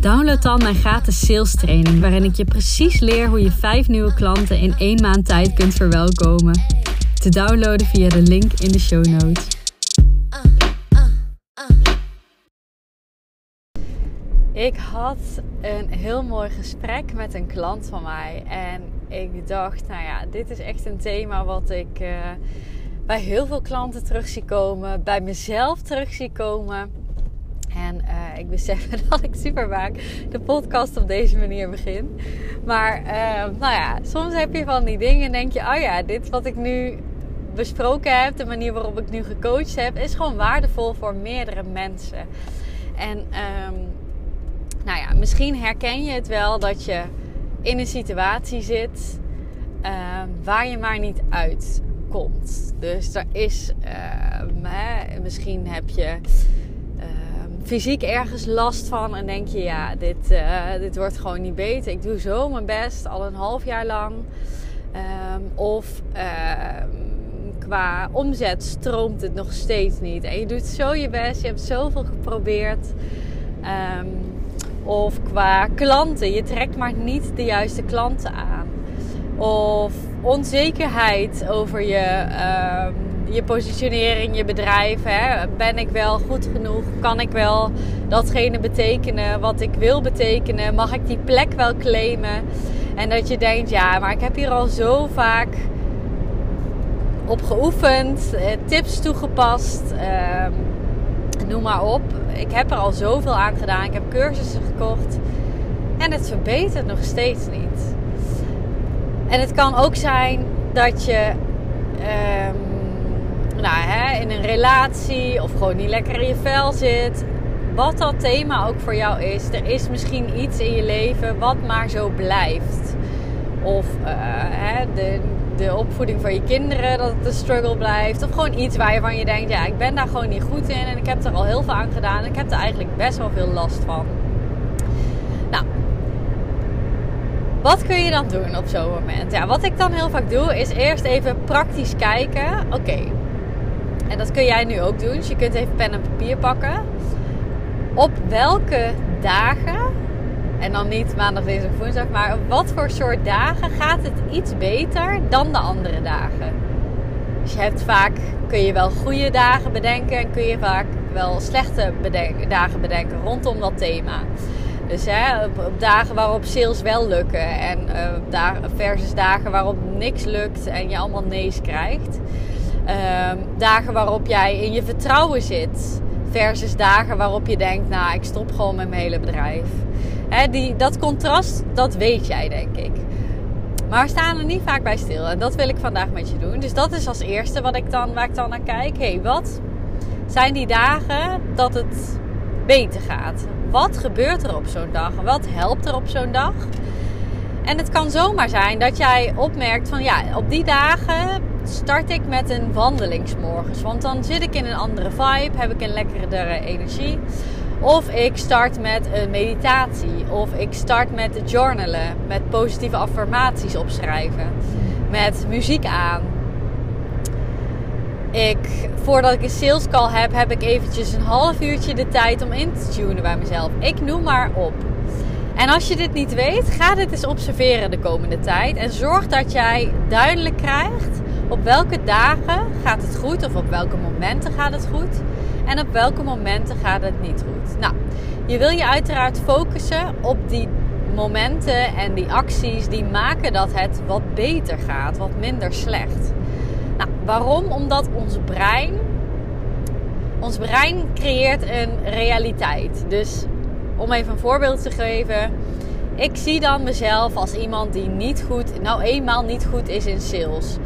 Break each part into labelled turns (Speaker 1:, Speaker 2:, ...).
Speaker 1: download dan mijn gratis sales training, waarin ik je precies leer hoe je vijf nieuwe klanten in één maand tijd kunt verwelkomen. Te downloaden via de link in de show notes. Ik had een heel mooi gesprek met een klant van mij en ik dacht, nou ja, dit is echt een thema wat ik. Uh, bij heel veel klanten terug zie komen, bij mezelf terug zie komen. En uh, ik besef dat ik super vaak de podcast op deze manier begin. Maar uh, nou ja, soms heb je van die dingen en denk je: oh ja, dit wat ik nu besproken heb, de manier waarop ik nu gecoacht heb, is gewoon waardevol voor meerdere mensen. En um, nou ja, misschien herken je het wel dat je in een situatie zit uh, waar je maar niet uit komt. Dus er is, uh, misschien heb je fysiek ergens last van en denk je, ja, dit, uh, dit wordt gewoon niet beter. Ik doe zo mijn best, al een half jaar lang. Um, of ehm, qua omzet stroomt het nog steeds niet. En je doet zo je best, je hebt zoveel geprobeerd. Um, of qua klanten, je trekt maar niet de juiste klanten aan. Of onzekerheid over je, je positionering, je bedrijf. Hè? Ben ik wel goed genoeg? Kan ik wel datgene betekenen wat ik wil betekenen? Mag ik die plek wel claimen? En dat je denkt, ja, maar ik heb hier al zo vaak op geoefend, eh, tips toegepast, uh, noem maar op. Ik heb er al zoveel aan gedaan. Ik heb cursussen gekocht. En het verbetert nog steeds niet. En het kan ook zijn dat je um, nou, hè, in een relatie of gewoon niet lekker in je vel zit. Wat dat thema ook voor jou is. Er is misschien iets in je leven wat maar zo blijft. Of uh, hè, de, de opvoeding van je kinderen, dat het een struggle blijft. Of gewoon iets waar je van je denkt, ja, ik ben daar gewoon niet goed in. En ik heb er al heel veel aan gedaan. En ik heb er eigenlijk best wel veel last van. Nou, wat kun je dan doen op zo'n moment? Ja, wat ik dan heel vaak doe, is eerst even praktisch kijken. Oké, en dat kun jij nu ook doen. Dus je kunt even pen en papier pakken. Op welke dagen, en dan niet maandag, dinsdag, woensdag, maar op wat voor soort dagen gaat het iets beter dan de andere dagen? Dus je hebt vaak, kun je wel goede dagen bedenken en kun je vaak wel slechte dagen bedenken rondom dat thema. Dus hè, op, dagen waarop sales wel lukken en uh, versus dagen waarop niks lukt en je allemaal nee's krijgt. Uh, dagen waarop jij in je vertrouwen zit versus dagen waarop je denkt, nou ik stop gewoon met mijn hele bedrijf. Hè, die, dat contrast, dat weet jij denk ik. Maar we staan er niet vaak bij stil en dat wil ik vandaag met je doen. Dus dat is als eerste wat ik dan, waar ik dan naar kijk. Hé, hey, wat zijn die dagen dat het beter gaat? Wat gebeurt er op zo'n dag? Wat helpt er op zo'n dag? En het kan zomaar zijn dat jij opmerkt van ja, op die dagen start ik met een wandelingsmorgens. Want dan zit ik in een andere vibe, heb ik een lekkerdere energie. Of ik start met een meditatie. Of ik start met journalen. Met positieve affirmaties opschrijven. Met muziek aan. Ik, voordat ik een sales call heb, heb ik eventjes een half uurtje de tijd om in te tunen bij mezelf. Ik noem maar op. En als je dit niet weet, ga dit eens observeren de komende tijd. En zorg dat jij duidelijk krijgt op welke dagen gaat het goed of op welke momenten gaat het goed. En op welke momenten gaat het niet goed. Nou, je wil je uiteraard focussen op die momenten en die acties die maken dat het wat beter gaat, wat minder slecht. Nou, waarom? Omdat ons brein, ons brein creëert een realiteit. Dus om even een voorbeeld te geven. Ik zie dan mezelf als iemand die niet goed, nou eenmaal niet goed is in sales.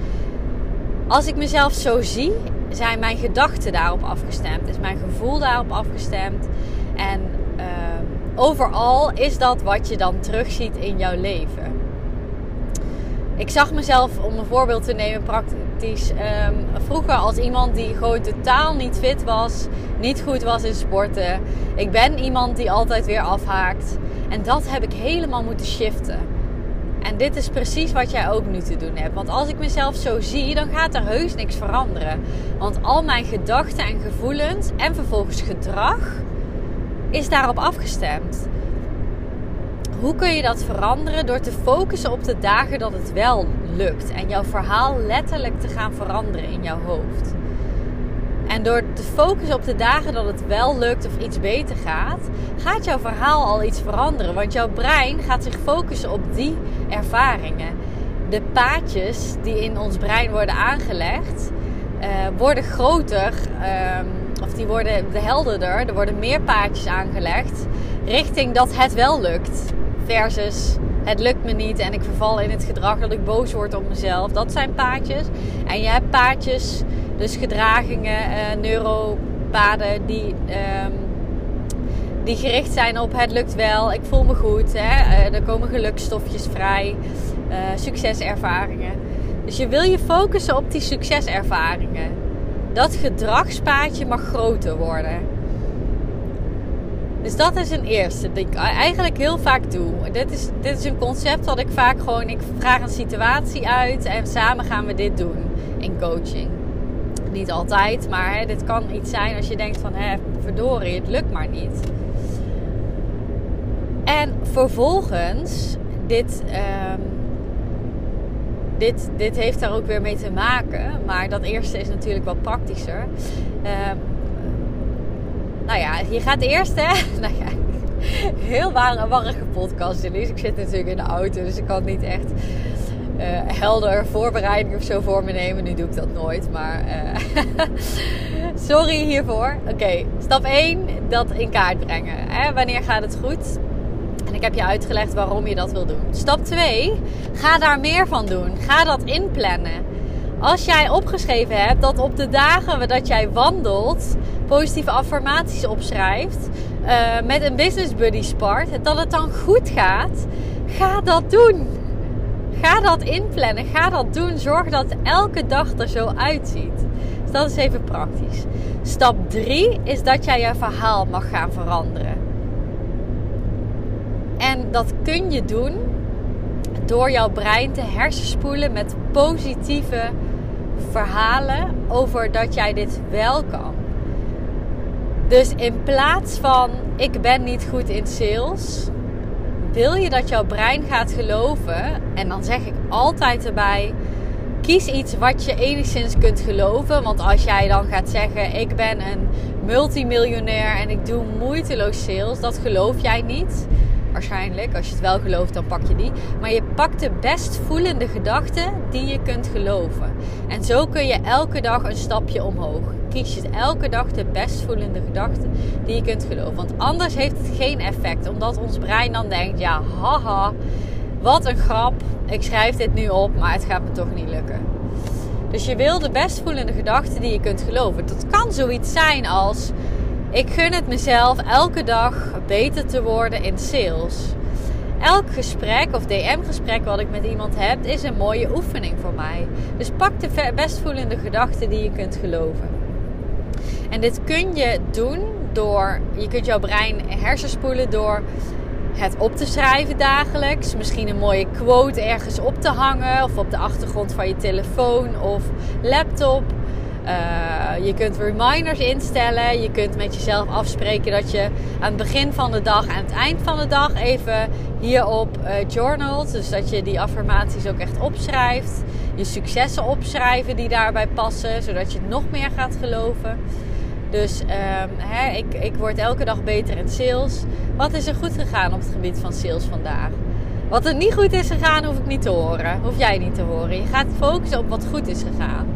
Speaker 1: Als ik mezelf zo zie, zijn mijn gedachten daarop afgestemd? Is mijn gevoel daarop afgestemd? En ehm, overal is dat wat je dan terugziet in jouw leven. Ik zag mezelf, om een voorbeeld te nemen, praktisch um, vroeger als iemand die gewoon totaal niet fit was, niet goed was in sporten. Ik ben iemand die altijd weer afhaakt. En dat heb ik helemaal moeten shiften. En dit is precies wat jij ook nu te doen hebt. Want als ik mezelf zo zie, dan gaat er heus niks veranderen. Want al mijn gedachten en gevoelens en vervolgens gedrag is daarop afgestemd. Hoe kun je dat veranderen? Door te focussen op de dagen dat het wel lukt. En jouw verhaal letterlijk te gaan veranderen in jouw hoofd. En door te focussen op de dagen dat het wel lukt of iets beter gaat, gaat jouw verhaal al iets veranderen. Want jouw brein gaat zich focussen op die ervaringen. De paadjes die in ons brein worden aangelegd, uh, worden groter, um, of die worden helderder. Er worden meer paadjes aangelegd richting dat het wel lukt. Versus het lukt me niet en ik verval in het gedrag dat ik boos word op mezelf. Dat zijn paadjes. En je hebt paadjes dus gedragingen, uh, neuropaden die, um, die gericht zijn op het lukt wel, ik voel me goed, hè? Uh, er komen gelukstofjes vrij, uh, succeservaringen. Dus je wil je focussen op die succeservaringen. Dat gedragspaadje mag groter worden. Dus dat is een eerste die ik eigenlijk heel vaak doe. Dit is, dit is een concept wat ik vaak gewoon... Ik vraag een situatie uit en samen gaan we dit doen in coaching niet altijd, maar hè, dit kan iets zijn als je denkt van, hè, verdorie, het lukt maar niet. En vervolgens, dit, um, dit, dit heeft daar ook weer mee te maken, maar dat eerste is natuurlijk wat praktischer. Um, nou ja, je gaat eerst, hè, nou ja, heel warrige podcast, Elise. Ik zit natuurlijk in de auto, dus ik kan niet echt uh, helder voorbereiding of zo voor me nemen. Nu doe ik dat nooit, maar uh, sorry hiervoor. Oké, stap 1, dat in kaart brengen. Hè? Wanneer gaat het goed? En ik heb je uitgelegd waarom je dat wil doen. Stap 2, ga daar meer van doen. Ga dat inplannen. Als jij opgeschreven hebt dat op de dagen dat jij wandelt, positieve affirmaties opschrijft, uh, met een business buddy spart, dat het dan goed gaat, ga dat doen. Ga dat inplannen. Ga dat doen. Zorg dat elke dag er zo uitziet. Dus dat is even praktisch. Stap 3 is dat jij je verhaal mag gaan veranderen. En dat kun je doen door jouw brein te hersenspoelen met positieve verhalen over dat jij dit wel kan. Dus in plaats van ik ben niet goed in sales, wil je dat jouw brein gaat geloven, en dan zeg ik altijd erbij: kies iets wat je enigszins kunt geloven. Want als jij dan gaat zeggen: ik ben een multimiljonair en ik doe moeiteloos sales, dat geloof jij niet. Waarschijnlijk, als je het wel gelooft, dan pak je die. Maar je pakt de best voelende gedachten die je kunt geloven. En zo kun je elke dag een stapje omhoog kies je elke dag de best voelende gedachten die je kunt geloven. Want anders heeft het geen effect. Omdat ons brein dan denkt, ja haha, wat een grap. Ik schrijf dit nu op, maar het gaat me toch niet lukken. Dus je wil de best voelende gedachten die je kunt geloven. Dat kan zoiets zijn als... Ik gun het mezelf elke dag beter te worden in sales. Elk gesprek of DM-gesprek wat ik met iemand heb, is een mooie oefening voor mij. Dus pak de best voelende gedachten die je kunt geloven. En dit kun je doen door, je kunt jouw brein hersenspoelen door het op te schrijven dagelijks. Misschien een mooie quote ergens op te hangen of op de achtergrond van je telefoon of laptop. Uh, je kunt reminders instellen. Je kunt met jezelf afspreken dat je aan het begin van de dag en aan het eind van de dag even hierop uh, journalt. Dus dat je die affirmaties ook echt opschrijft. Je successen opschrijven die daarbij passen, zodat je nog meer gaat geloven. Dus um, hè, ik, ik word elke dag beter in sales. Wat is er goed gegaan op het gebied van sales vandaag? Wat er niet goed is gegaan, hoef ik niet te horen. Hoef jij niet te horen. Je gaat focussen op wat goed is gegaan.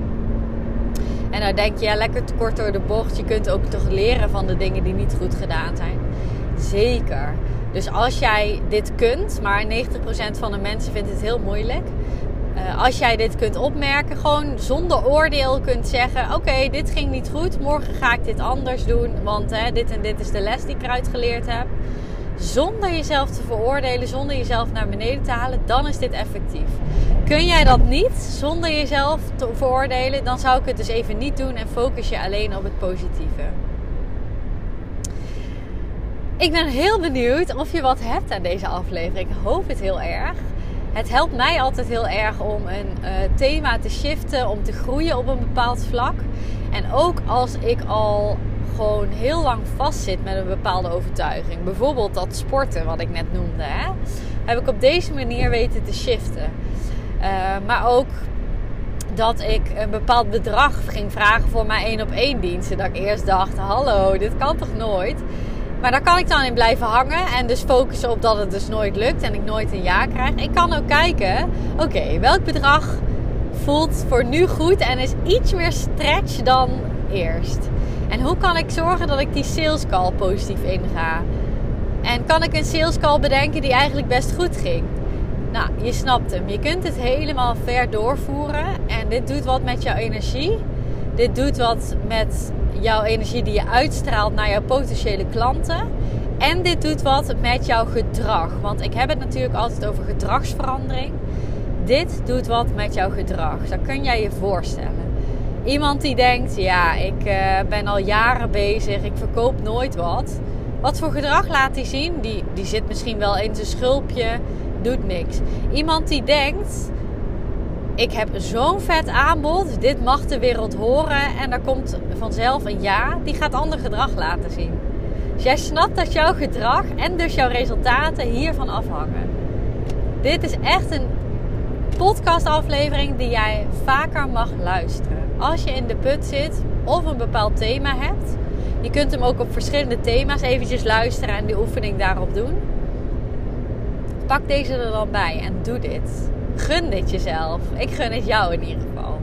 Speaker 1: En dan denk je, ja, lekker te kort door de bocht. Je kunt ook toch leren van de dingen die niet goed gedaan zijn. Zeker. Dus als jij dit kunt, maar 90% van de mensen vindt het heel moeilijk. eh, als jij dit kunt opmerken, gewoon zonder oordeel kunt zeggen: Oké, dit ging niet goed, morgen ga ik dit anders doen, want hè, dit en dit is de les die ik eruit geleerd heb. Zonder jezelf te veroordelen, zonder jezelf naar beneden te halen, dan is dit effectief. Kun jij dat niet zonder jezelf te veroordelen, dan zou ik het dus even niet doen en focus je alleen op het positieve. Ik ben heel benieuwd of je wat hebt aan deze aflevering. Ik hoop het heel erg. Het helpt mij altijd heel erg om een uh, thema te shiften, om te groeien op een bepaald vlak. En ook als ik al gewoon heel lang vastzit met een bepaalde overtuiging. Bijvoorbeeld dat sporten, wat ik net noemde. Hè, heb ik op deze manier weten te shiften. Uh, maar ook dat ik een bepaald bedrag ging vragen voor mijn één op één diensten. Dat ik eerst dacht, hallo, dit kan toch nooit? Maar daar kan ik dan in blijven hangen en dus focussen op dat het dus nooit lukt en ik nooit een ja krijg. Ik kan ook kijken, oké, welk bedrag voelt voor nu goed en is iets meer stretch dan eerst. En hoe kan ik zorgen dat ik die sales call positief inga? En kan ik een sales call bedenken die eigenlijk best goed ging? Nou, je snapt hem. Je kunt het helemaal ver doorvoeren en dit doet wat met jouw energie. Dit doet wat met jouw energie die je uitstraalt naar jouw potentiële klanten. En dit doet wat met jouw gedrag. Want ik heb het natuurlijk altijd over gedragsverandering. Dit doet wat met jouw gedrag. Dat kun jij je voorstellen. Iemand die denkt, ja, ik uh, ben al jaren bezig, ik verkoop nooit wat. Wat voor gedrag laat hij zien? Die, die zit misschien wel in zijn schulpje, niks. Iemand die denkt, ik heb zo'n vet aanbod, dit mag de wereld horen en daar komt vanzelf een ja, die gaat ander gedrag laten zien. Dus jij snapt dat jouw gedrag en dus jouw resultaten hiervan afhangen. Dit is echt een podcastaflevering die jij vaker mag luisteren. Als je in de put zit of een bepaald thema hebt. Je kunt hem ook op verschillende thema's eventjes luisteren en die oefening daarop doen. Pak deze er dan bij en doe dit. Gun dit jezelf. Ik gun het jou in ieder geval.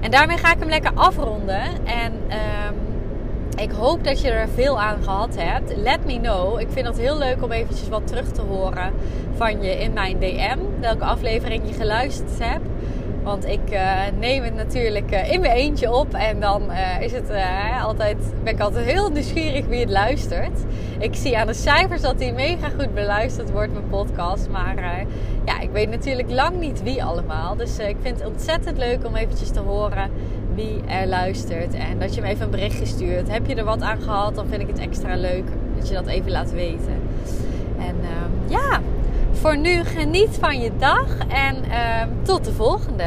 Speaker 1: En daarmee ga ik hem lekker afronden. En um, ik hoop dat je er veel aan gehad hebt. Let me know. Ik vind het heel leuk om eventjes wat terug te horen van je in mijn DM. Welke aflevering je geluisterd hebt. Want ik uh, neem het natuurlijk uh, in mijn eentje op. En dan uh, is het, altijd, ben ik altijd heel nieuwsgierig wie het luistert. Ik zie aan de cijfers dat die mega goed beluisterd wordt, mijn podcast. Maar ja, ik weet natuurlijk lang niet wie allemaal. Dus ik vind het ontzettend leuk om eventjes te horen wie er luistert. En dat je me even een berichtje stuurt. Heb je er wat aan gehad, dan vind ik het extra leuk dat je dat even laat weten. En ja, voor nu geniet van je dag en uh, tot de volgende.